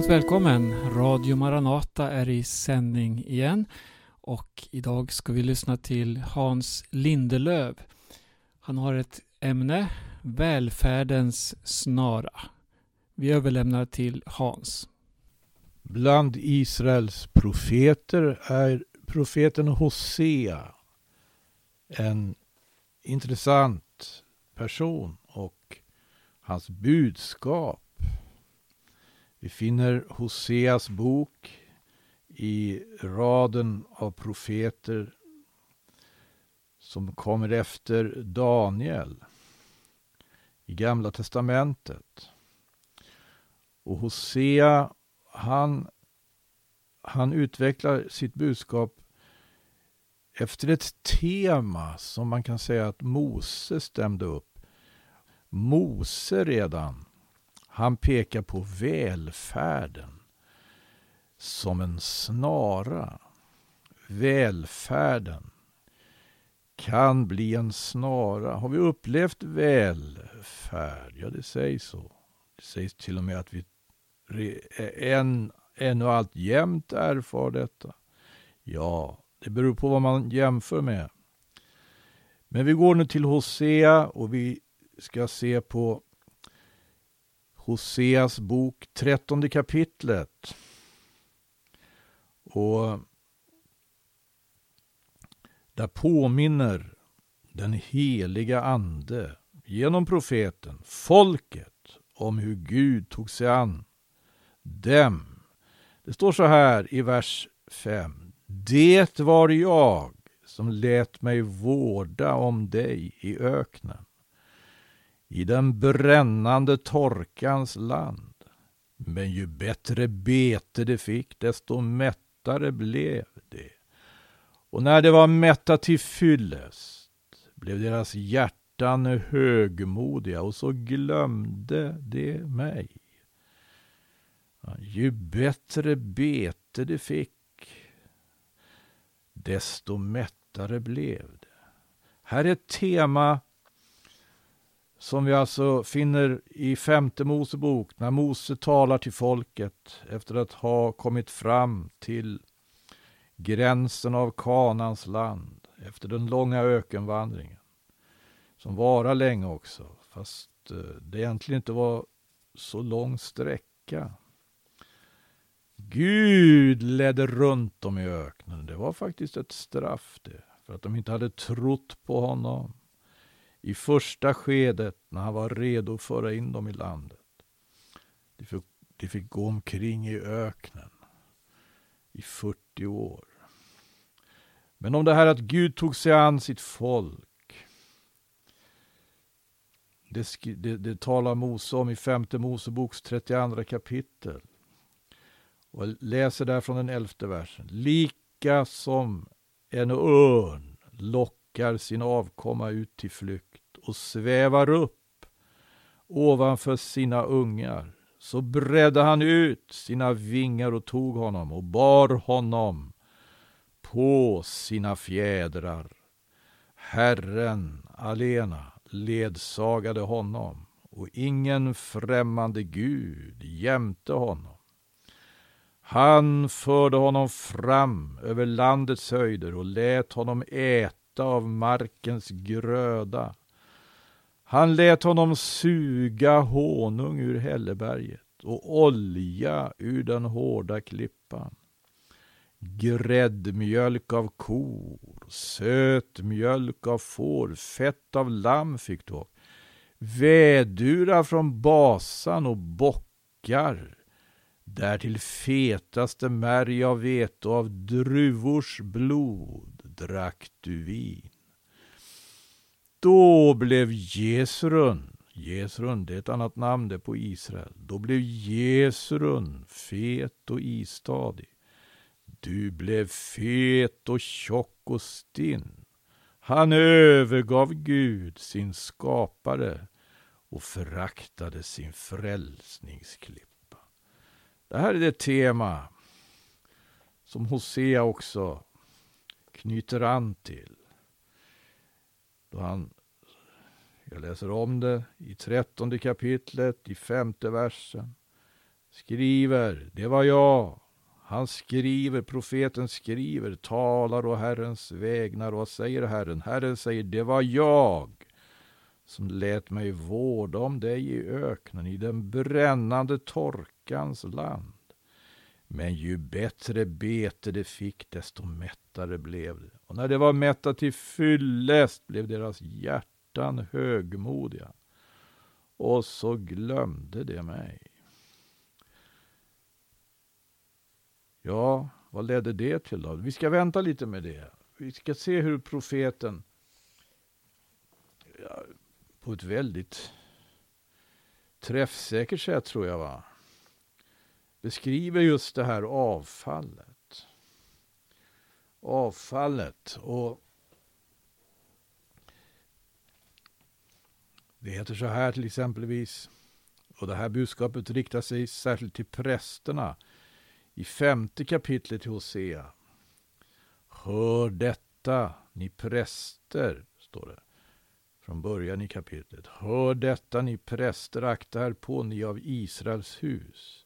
Varmt välkommen! Radio Maranata är i sändning igen och idag ska vi lyssna till Hans Lindelöv. Han har ett ämne, välfärdens snara. Vi överlämnar till Hans. Bland Israels profeter är profeten Hosea en intressant person och hans budskap. Vi finner Hoseas bok i raden av profeter som kommer efter Daniel i Gamla testamentet. Och Hosea, han, han utvecklar sitt budskap efter ett tema som man kan säga att Mose stämde upp. Mose redan, han pekar på välfärden som en snara. Välfärden kan bli en snara. Har vi upplevt välfärd? Ja, det sägs så. Det sägs till och med att vi än, ännu allt jämt erfar detta. Ja, det beror på vad man jämför med. Men vi går nu till Hosea och vi ska se på Hoseas bok, trettonde kapitlet. Och där påminner den heliga ande genom profeten folket om hur Gud tog sig an dem. Det står så här i vers 5. Det var jag som lät mig vårda om dig i öknen, i den brännande torkans land. Men ju bättre bete det fick, desto mättare blev det. Och när det var mätta till fyllest blev deras hjärtan högmodiga och så glömde de mig. Ju bättre bete det fick, desto mättare blev det. Här är ett tema som vi alltså finner i femte Mosebok när Mose talar till folket efter att ha kommit fram till gränsen av Kanans land efter den långa ökenvandringen. Som varar länge också, fast eh, det egentligen inte var så lång sträcka. Gud ledde runt dem i öknen. Det var faktiskt ett straff det, för att de inte hade trott på honom i första skedet när han var redo att föra in dem i landet. De fick, de fick gå omkring i öknen i 40 år. Men om det här att Gud tog sig an sitt folk. Det, det, det talar Mose om i femte Moseboks 32 kapitel. Och jag läser där från den elfte versen. Lika som en örn lockar sin avkomma ut till flykt och svävar upp ovanför sina ungar, så bredde han ut sina vingar och tog honom och bar honom på sina fjädrar. Herren alena ledsagade honom och ingen främmande gud jämte honom. Han förde honom fram över landets höjder och lät honom äta av markens gröda. Han lät honom suga honung ur hälleberget och olja ur den hårda klippan. Gräddmjölk av kor, sötmjölk av får, fett av lamm fick du. Vädurar från Basan och bockar Därtill fetaste märg av vete och av druvors blod drack du vin. Då blev Jesrun, Jesrun det är ett annat namn det på Israel, då blev Jesrun fet och istadig. Du blev fet och tjock och stinn. Han övergav Gud, sin skapare, och föraktade sin frälsningsklippa. Det här är det tema som Hosea också knyter an till. Då han, jag läser om det i trettonde kapitlet, i femte versen, skriver, det var jag. Han skriver, profeten skriver, talar å Herrens vägnar. Och vad säger Herren? Herren säger, det var jag som lät mig vårda om dig i öknen, i den brännande torkans land. Men ju bättre bete det fick, desto mättare blev det. Och när det var mättat till fyllest blev deras hjärtan högmodiga. Och så glömde de mig. Ja, vad ledde det till då? Vi ska vänta lite med det. Vi ska se hur profeten ja, på ett väldigt träffsäkert sätt tror jag va, beskriver just det här avfallet. Avfallet och det heter så här till exempelvis, och det här budskapet riktar sig särskilt till prästerna i femte kapitlet i Hosea. Hör detta, ni präster, står det från början i kapitlet. Hör detta, ni präster, akta er på, ni av Israels hus.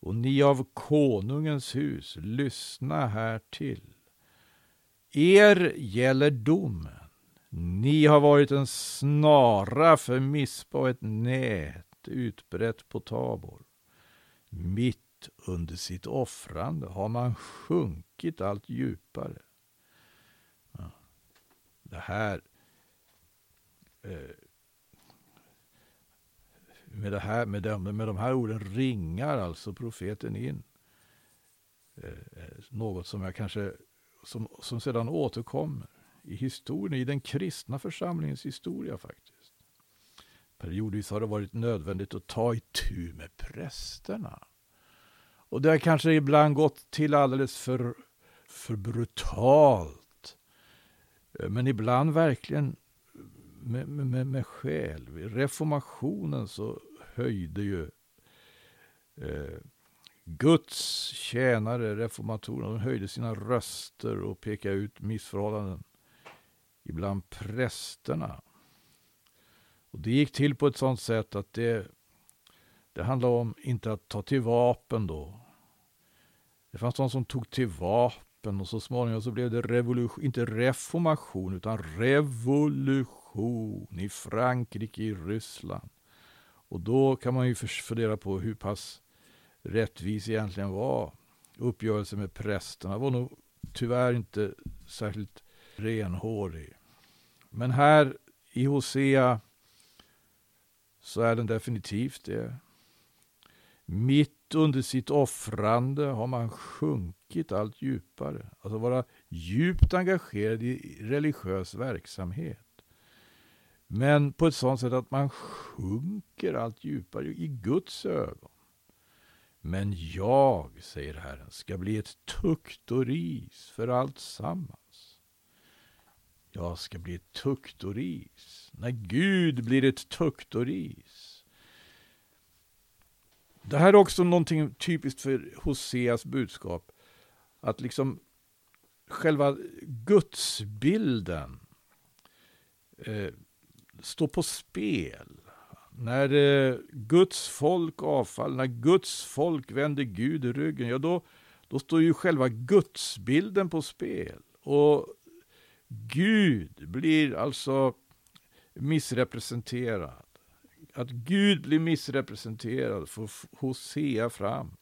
Och ni av konungens hus, lyssna här till. Er gäller domen. Ni har varit en snara för Mispa och ett nät utbrett på Tabor. Mitt under sitt offrande har man sjunkit allt djupare. Det här, eh, med, det här med, de, med de här orden ringar alltså profeten in eh, eh, något som jag kanske som, som sedan återkommer i historien, i den kristna församlingens historia faktiskt. Periodvis har det varit nödvändigt att ta itu med prästerna. Och det har kanske ibland gått till alldeles för, för brutalt. Eh, men ibland verkligen med, med, med själ. Vid reformationen så höjde ju eh, Guds tjänare, reformatorerna, de höjde sina röster och pekade ut missförhållanden. Ibland prästerna. Och det gick till på ett sådant sätt att det det handlade om inte att ta till vapen då. Det fanns de som tog till vapen och så småningom så blev det revolution, inte reformation utan revolution i Frankrike, i Ryssland. Och då kan man ju fundera på hur pass rättvis egentligen var uppgörelsen med prästerna. var nog tyvärr inte särskilt renhårig. Men här i Hosea så är den definitivt det. Mitt under sitt offrande har man sjunkit allt djupare. Alltså vara djupt engagerad i religiös verksamhet. Men på ett sådant sätt att man sjunker allt djupare i Guds ögon. Men jag, säger Herren, ska bli ett tukt och ris för allt sammans. Jag ska bli ett tukt och ris. När Gud blir ett tukt och ris det här är också någonting typiskt för Hoseas budskap. Att liksom själva gudsbilden eh, står på spel. När eh, Guds folk avfaller, när Guds folk vänder Gud i ryggen, ja då, då står ju själva gudsbilden på spel. Och Gud blir alltså missrepresenterad att Gud blir missrepresenterad får Hosea fram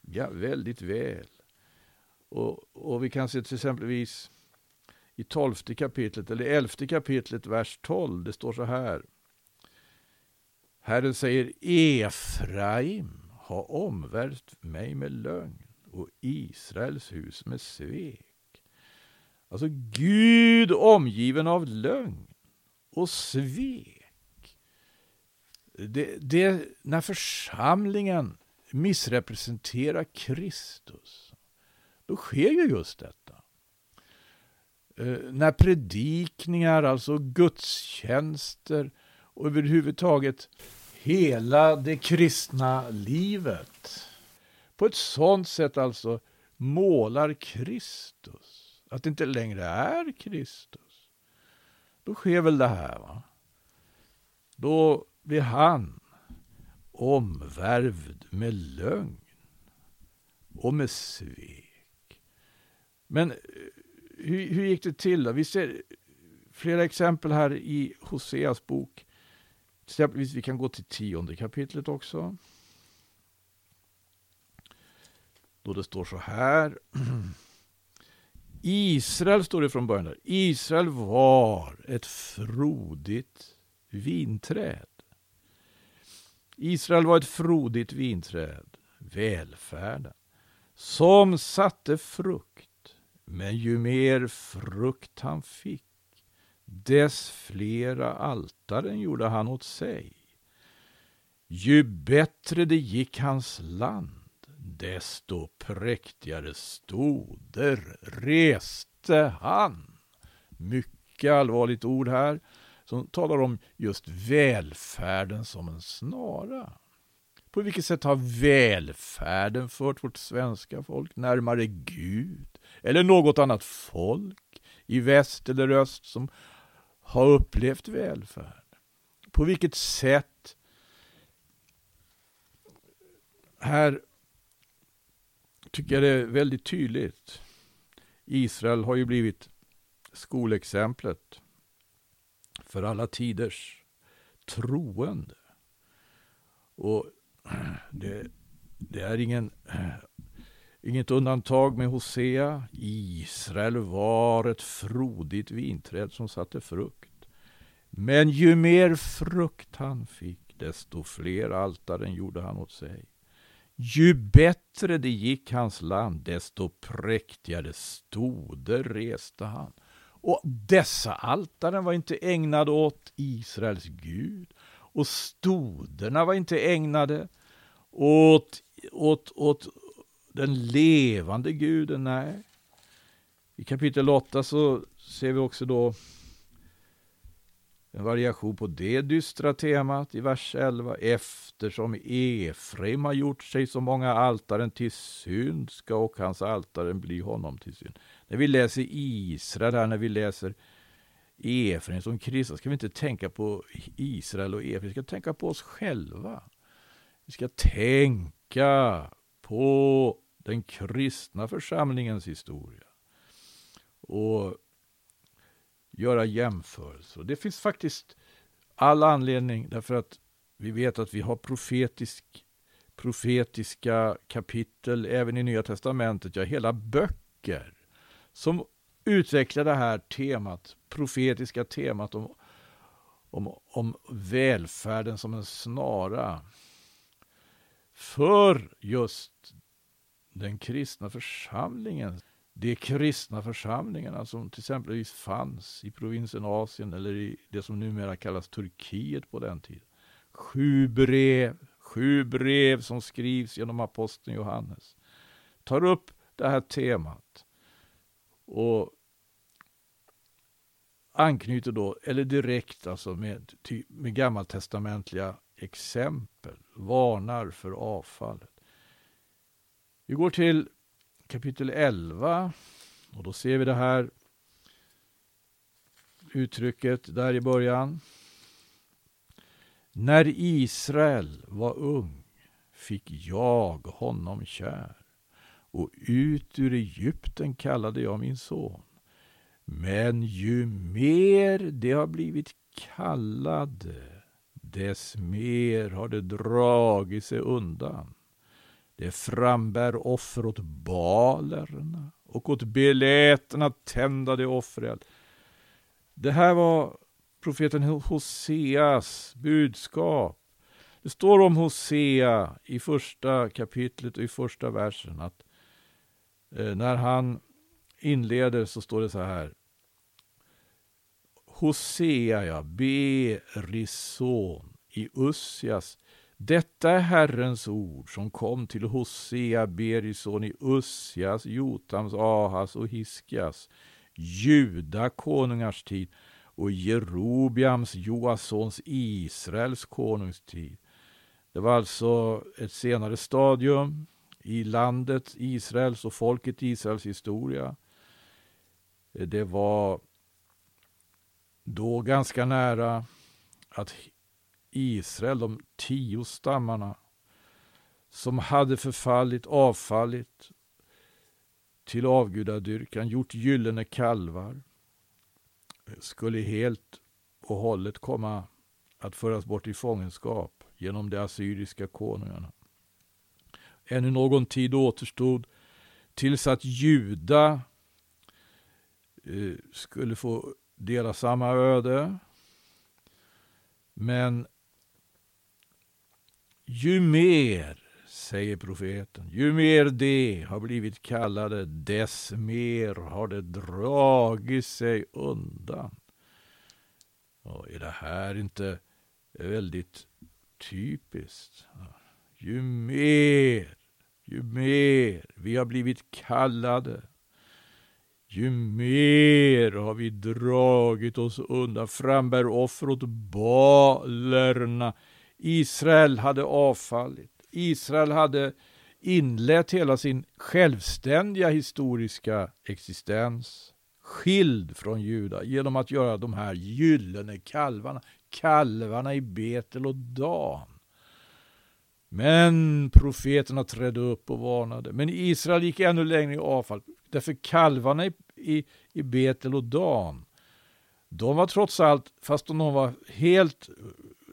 ja, väldigt väl. Och, och vi kan se till exempelvis i tolfte kapitlet, eller elfte kapitlet, vers 12. Det står så här. Herren säger Efraim har omvärvt mig med lögn och Israels hus med svek. Alltså Gud omgiven av lögn och svek det, det, när församlingen missrepresenterar Kristus, då sker ju just detta. Eh, när predikningar, alltså gudstjänster och överhuvudtaget hela det kristna livet på ett sådant sätt alltså målar Kristus, att det inte längre är Kristus, då sker väl det här. va? Då blir han omvärvd med lögn och med svek. Men eh, hur, hur gick det till? Då? Vi ser flera exempel här i Hoseas bok. Exempelvis, vi kan gå till tionde kapitlet också. Då det står så här. Israel står det från början där. Israel var ett frodigt vinträd. Israel var ett frodigt vinträd, välfärden, som satte frukt. Men ju mer frukt han fick, dess flera altaren gjorde han åt sig. Ju bättre det gick hans land, desto präktigare stoder reste han. Mycket allvarligt ord här som talar om just välfärden som en snara. På vilket sätt har välfärden fört vårt svenska folk närmare Gud eller något annat folk i väst eller öst som har upplevt välfärd? På vilket sätt här tycker jag det är väldigt tydligt. Israel har ju blivit skolexemplet för alla tiders troende. Och det, det är ingen, inget undantag med Hosea. Israel var ett frodigt vinträd som satte frukt. Men ju mer frukt han fick, desto fler altaren gjorde han åt sig. Ju bättre det gick hans land, desto präktigare stoder reste han. Och dessa altaren var inte ägnade åt Israels Gud. Och stoderna var inte ägnade åt, åt, åt den levande guden. Nej. I kapitel 8 så ser vi också då en variation på det dystra temat i vers 11. Eftersom Efraim har gjort sig så många altaren till synd ska och hans altaren bli honom till synd. När vi läser Israel här, när vi läser Efraim som kristna, ska vi inte tänka på Israel och Efraim, vi ska tänka på oss själva. Vi ska tänka på den kristna församlingens historia. Och göra jämförelser. Det finns faktiskt all anledning därför att vi vet att vi har profetisk, profetiska kapitel även i Nya Testamentet, ja hela böcker som utvecklar det här temat, profetiska temat om, om, om välfärden som en snara för just den kristna församlingen de kristna församlingarna som till exempel fanns i provinsen Asien eller i det som numera kallas Turkiet på den tiden. Sju brev, sju brev som skrivs genom aposteln Johannes tar upp det här temat och anknyter då, eller direkt alltså med, med gammaltestamentliga exempel, varnar för avfallet. Vi går till kapitel 11. Och då ser vi det här uttrycket där i början. När Israel var ung fick jag honom kär och ut ur Egypten kallade jag min son. Men ju mer de har blivit kallade, dess mer har det dragit sig undan. Det frambär offer åt balerna och åt beläterna tända det offret. Det här var profeten Hoseas budskap. Det står om Hosea i första kapitlet och i första versen att eh, när han inleder så står det så här. Hosea, ja, Berison i Ussias detta är Herrens ord som kom till Hosea, Berison i Ussias, Jotams, Ahas och Hiskias, Juda konungars tid och Jerobiams, Joasons, Israels konungstid. Det var alltså ett senare stadium i landet Israels och folket Israels historia. Det var då ganska nära att Israel, de tio stammarna, som hade förfallit, avfallit till avgudadyrkan, gjort gyllene kalvar, skulle helt och hållet komma att föras bort i fångenskap genom de assyriska konungarna. Ännu någon tid återstod tills att Juda eh, skulle få dela samma öde. Men ju mer, säger profeten, ju mer de har blivit kallade, dess mer har det dragit sig undan. Och är det här inte väldigt typiskt? Ju mer, ju mer vi har blivit kallade, ju mer har vi dragit oss undan, frambär offer åt balerna. Israel hade avfallit. Israel hade inlett hela sin självständiga historiska existens skild från Juda genom att göra de här gyllene kalvarna, kalvarna i Betel och Dan. Men profeterna trädde upp och varnade. Men Israel gick ännu längre i avfall. Därför kalvarna i, i, i Betel och Dan, de var trots allt, fast de var helt,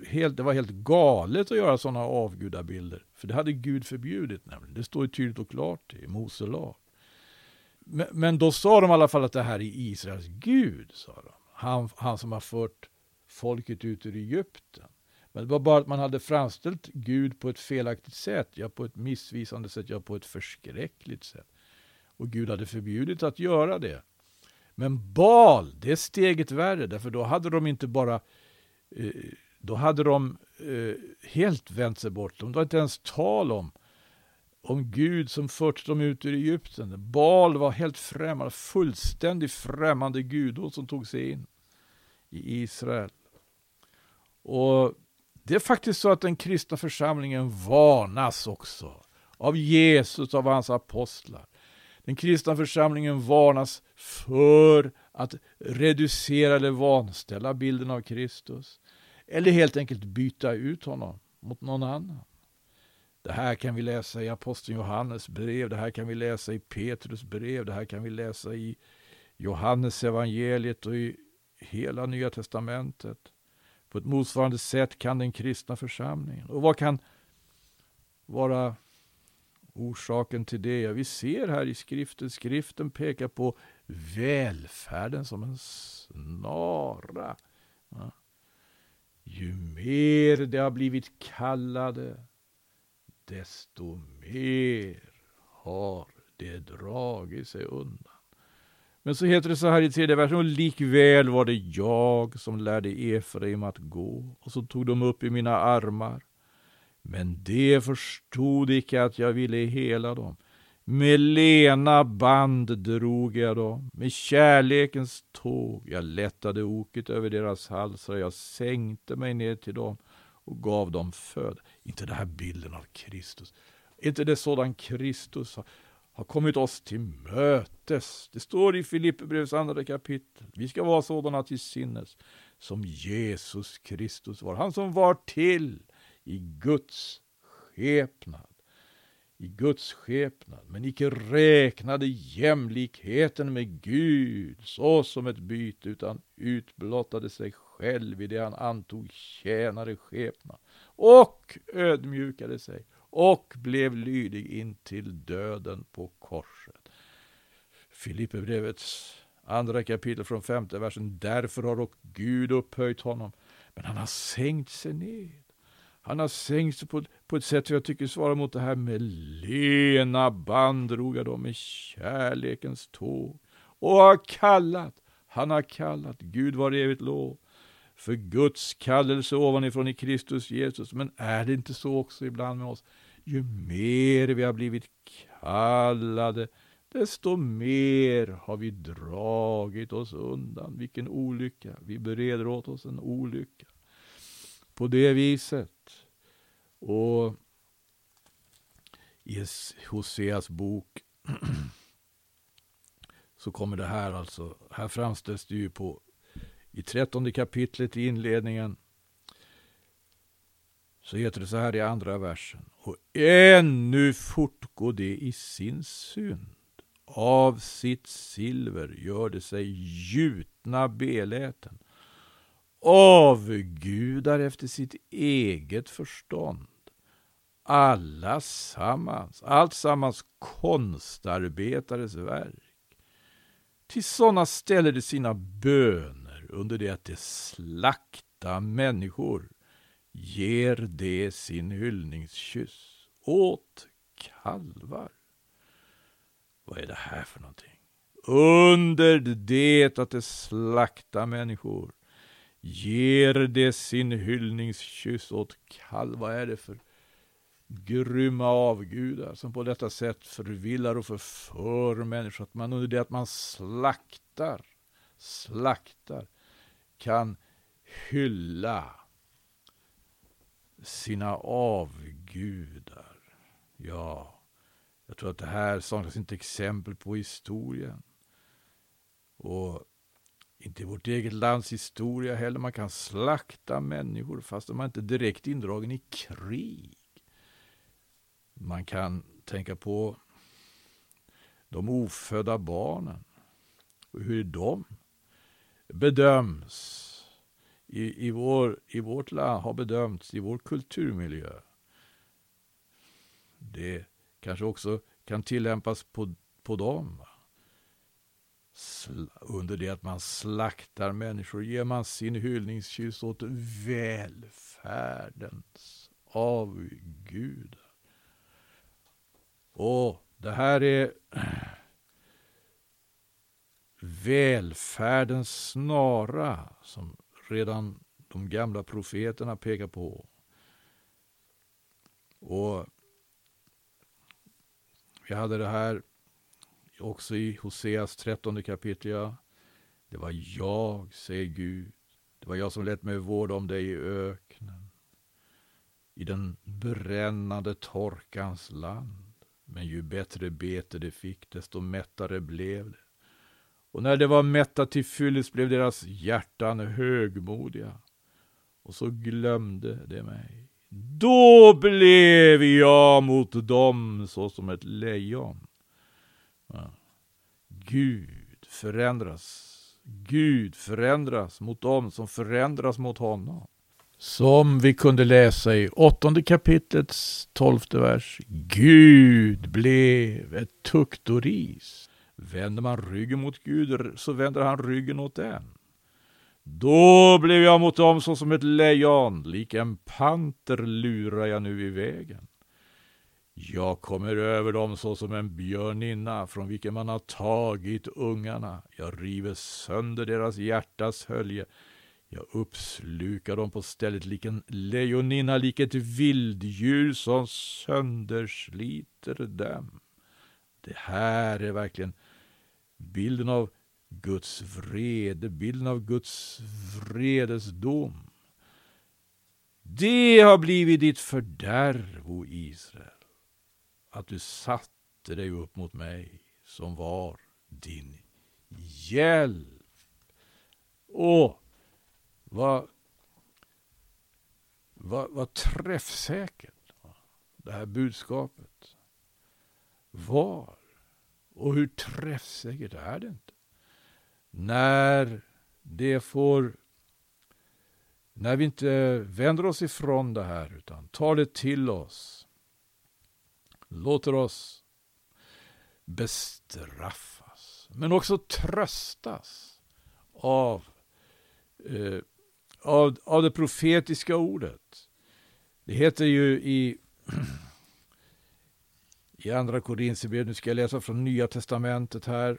helt, det var helt galet att göra sådana avgudabilder. För det hade Gud förbjudit nämligen. Det står ju tydligt och klart i Mose lag. Men, men, då sa de i alla fall att det här är Israels Gud, sa de. Han, han som har fört folket ut ur Egypten. Men det var bara att man hade framställt Gud på ett felaktigt sätt, ja på ett missvisande sätt, ja på ett förskräckligt sätt. Och Gud hade förbjudit att göra det. Men Bal, det är steget värre, därför då hade de inte bara eh, då hade de eh, helt vänt sig bort. De var inte ens tal om, om Gud som fört dem ut ur Egypten. Bal var helt främmande, fullständigt främmande gudor som tog sig in i Israel. Och det är faktiskt så att den kristna församlingen varnas också av Jesus, av hans apostlar. Den kristna församlingen varnas för att reducera eller vanställa bilden av Kristus. Eller helt enkelt byta ut honom mot någon annan. Det här kan vi läsa i aposteln Johannes brev, det här kan vi läsa i Petrus brev, det här kan vi läsa i Johannes evangeliet och i hela Nya Testamentet. På ett motsvarande sätt kan den kristna församlingen. Och vad kan vara orsaken till det? Ja, vi ser här i skriften, skriften pekar på välfärden som en snara. Ja. Ju mer det har blivit kallade, desto mer har det dragit sig undan. Men så heter det så här i tredje versen, och likväl var det jag som lärde Efraim att gå, och så tog de upp i mina armar. Men det förstod icke att jag ville hela dem. Med lena band drog jag dem, med kärlekens tåg. Jag lättade oket över deras halsar, jag sänkte mig ner till dem och gav dem föd. Inte den här bilden av Kristus. Inte det sådan Kristus har, har kommit oss till mötes. Det står i Filipperbrevets andra kapitel. Vi ska vara sådana till sinnes som Jesus Kristus var. Han som var till i Guds skepnad i Guds skepnad, men icke räknade jämlikheten med Gud så som ett byte, utan utblottade sig själv i det han antog tjänare skepnad och ödmjukade sig och blev lydig in till döden på korset. Filipperbrevets andra kapitel från femte versen. Därför har dock Gud upphöjt honom, men han har sänkt sig ned han har sänkt sig på, på ett sätt som jag tycker svarar mot det här med lena band drog jag dem med kärlekens tåg. Och har kallat, han har kallat, Gud var evigt lov, för Guds kallelse ovanifrån i Kristus Jesus. Men är det inte så också ibland med oss? Ju mer vi har blivit kallade, desto mer har vi dragit oss undan. Vilken olycka! Vi bereder åt oss en olycka på det viset. Och i Hoseas bok så kommer det här alltså, här framställs det ju på i trettonde kapitlet i inledningen så heter det så här i andra versen. Och ännu fortgår det i sin synd. Av sitt silver gör det sig gjutna beläten. Avgudar efter sitt eget förstånd. Alla sammans, allt sammans konstarbetares verk. Till sådana ställer de sina böner under det att de slakta människor ger de sin hyllningskyss åt kalvar. Vad är det här för någonting? Under det att de slakta människor ger det sin hyllningskyss åt Kall? Vad är det för grymma avgudar som på detta sätt förvillar och förför människor. Att man under det att man slaktar, slaktar, kan hylla sina avgudar. Ja, jag tror att det här saknas inte exempel på historien. Och inte i vårt eget lands historia heller. Man kan slakta människor fast man inte är direkt indragen i krig. Man kan tänka på de ofödda barnen och hur de bedöms i, i, vår, i vårt land, har bedömts i vår kulturmiljö. Det kanske också kan tillämpas på, på dem. Under det att man slaktar människor ger man sin hyllningskyss åt välfärdens avgudar. Och det här är välfärdens snara som redan de gamla profeterna pekar på. Och vi hade det här också i Hoseas trettonde kapitel. Ja. Det var jag, säger Gud. Det var jag som lät mig vårda om dig i öknen. I den brännande torkans land. Men ju bättre bete de fick, desto mättare blev det. Och när det var mätta till fyllest blev deras hjärtan högmodiga. Och så glömde de mig. Då blev jag mot dem såsom ett lejon. Ja. Gud förändras. Gud förändras mot dem som förändras mot honom. Som vi kunde läsa i åttonde kapitlets tolfte vers. Gud blev ett tukt och ris. Vänder man ryggen mot Gud så vänder han ryggen åt den. Då blev jag mot dem såsom ett lejon, lik en panter lurar jag nu i vägen. Jag kommer över dem såsom en björninna från vilken man har tagit ungarna. Jag river sönder deras hjärtas hölje. Jag uppslukar dem på stället lik en lejoninna, lik ett vilddjur som söndersliter dem. Det här är verkligen bilden av Guds vrede, bilden av Guds vredesdom. Det har blivit ditt fördärv, o Israel, att du satte dig upp mot mig som var din hjälp. Åh, vad, vad, vad träffsäkert det här budskapet var. Och hur träffsäkert är det inte? När det får när vi inte vänder oss ifrån det här utan tar det till oss, låter oss bestraffas, men också tröstas av, eh, av, av det profetiska ordet. Det heter ju i i Andra Korinthierbrevet. Nu ska jag läsa från Nya Testamentet här.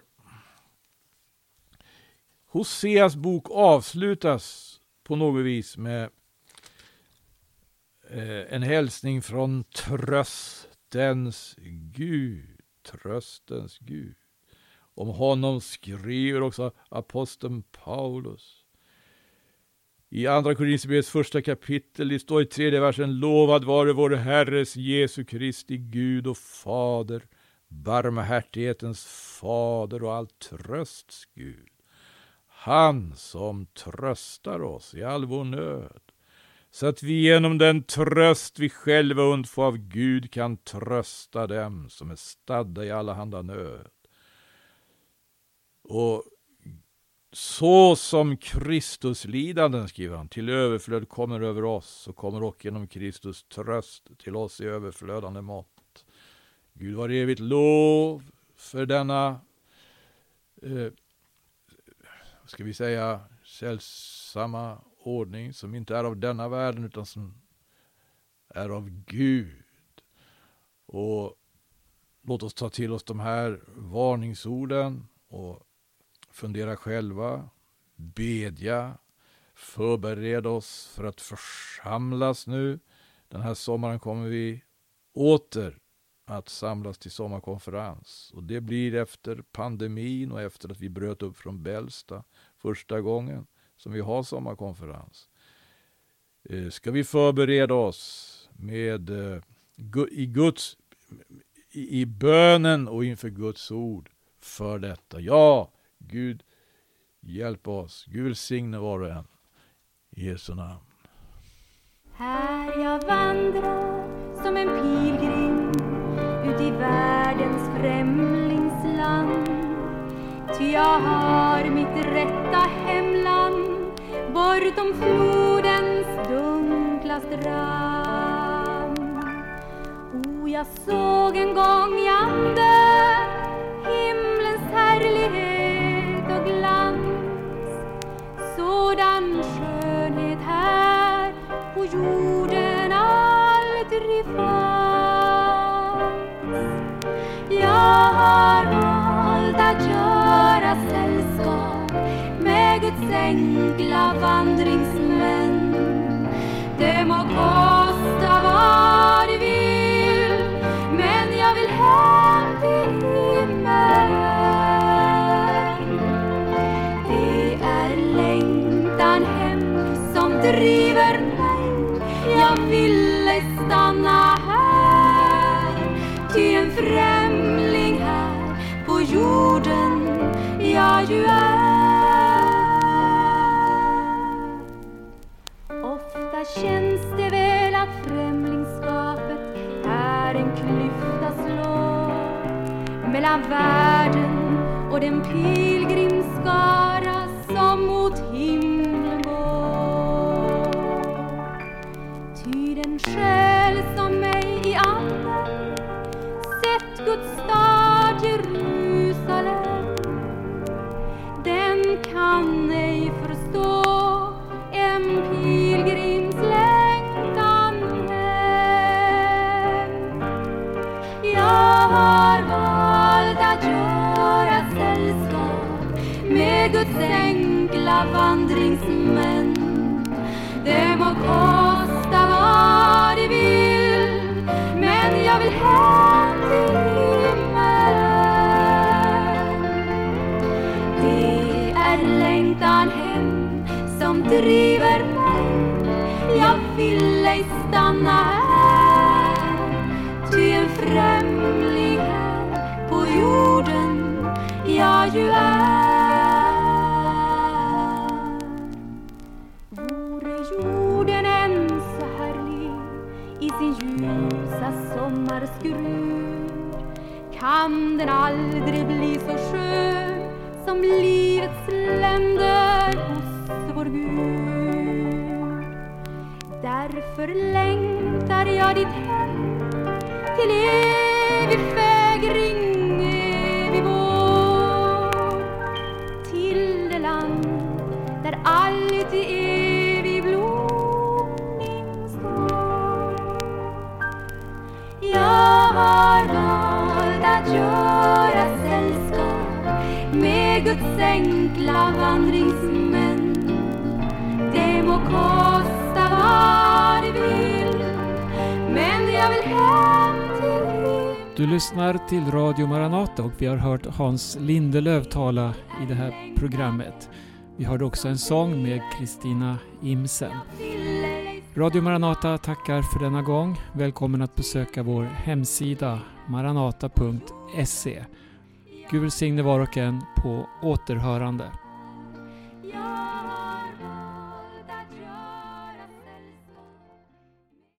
Hoseas bok avslutas på något vis med eh, en hälsning från tröstens Gud. Tröstens Gud. Om honom skriver också aposteln Paulus. I Andra Korinthierbrevets första kapitel, det står i tredje versen, Lovad vare vår Herres Jesu Kristi Gud och Fader, barmhärtighetens Fader och all trösts Gud. Han som tröstar oss i all vår nöd, så att vi genom den tröst vi själva undfår av Gud kan trösta dem som är stadda i allehanda nöd. Och så som Kristus lidanden, skriver han, till överflöd kommer över oss, så kommer också genom Kristus tröst till oss i överflödande mått. Gud var evigt lov för denna, eh, ska vi säga, sällsamma ordning som inte är av denna världen utan som är av Gud. Och låt oss ta till oss de här varningsorden och fundera själva, bedja, förbereda oss för att församlas nu. Den här sommaren kommer vi åter att samlas till sommarkonferens. Och det blir efter pandemin och efter att vi bröt upp från Bällsta första gången som vi har sommarkonferens. Eh, ska vi förbereda oss med eh, i Guds i, bönen och inför Guds ord för detta. Ja, Gud hjälp oss. Gud välsigne var och en. I Jesu namn. Här jag vandrar som en pilgrim ut i världens främlingsland. Ty jag har mitt rätta bortom flodens dunkla strand. O, jag såg en gång i ande himlens härlighet och glans. Sådan skönhet här på jorden aldrig fanns. Jag har valt att enkla vandringsmän. Det må kosta vad det vill, men jag vill hem till himmelen. Det är längtan hem som driver mig. Jag ville stanna här, ty en främling här på jorden jag ju är. Känns det väl att främlingskapet är en klyfta slår mellan världen och den pilgrimskap med Guds enkla vandringsmän. Det må kosta vad det vill, men jag vill hem till himmelen. Det är längtan hem som driver mig. Jag vill ej stanna här, ty en främling här på jorden jag ju är. Kan den aldrig bli så skön som livets länder hos vår Gud. Därför längtar jag dit hem till er Du lyssnar till Radio Maranata och vi har hört Hans Lindelöv tala i det här programmet. Vi hörde också en sång med Kristina Imsen. Radio Maranata tackar för denna gång. Välkommen att besöka vår hemsida maranata.se. Gud välsigne var och en på återhörande.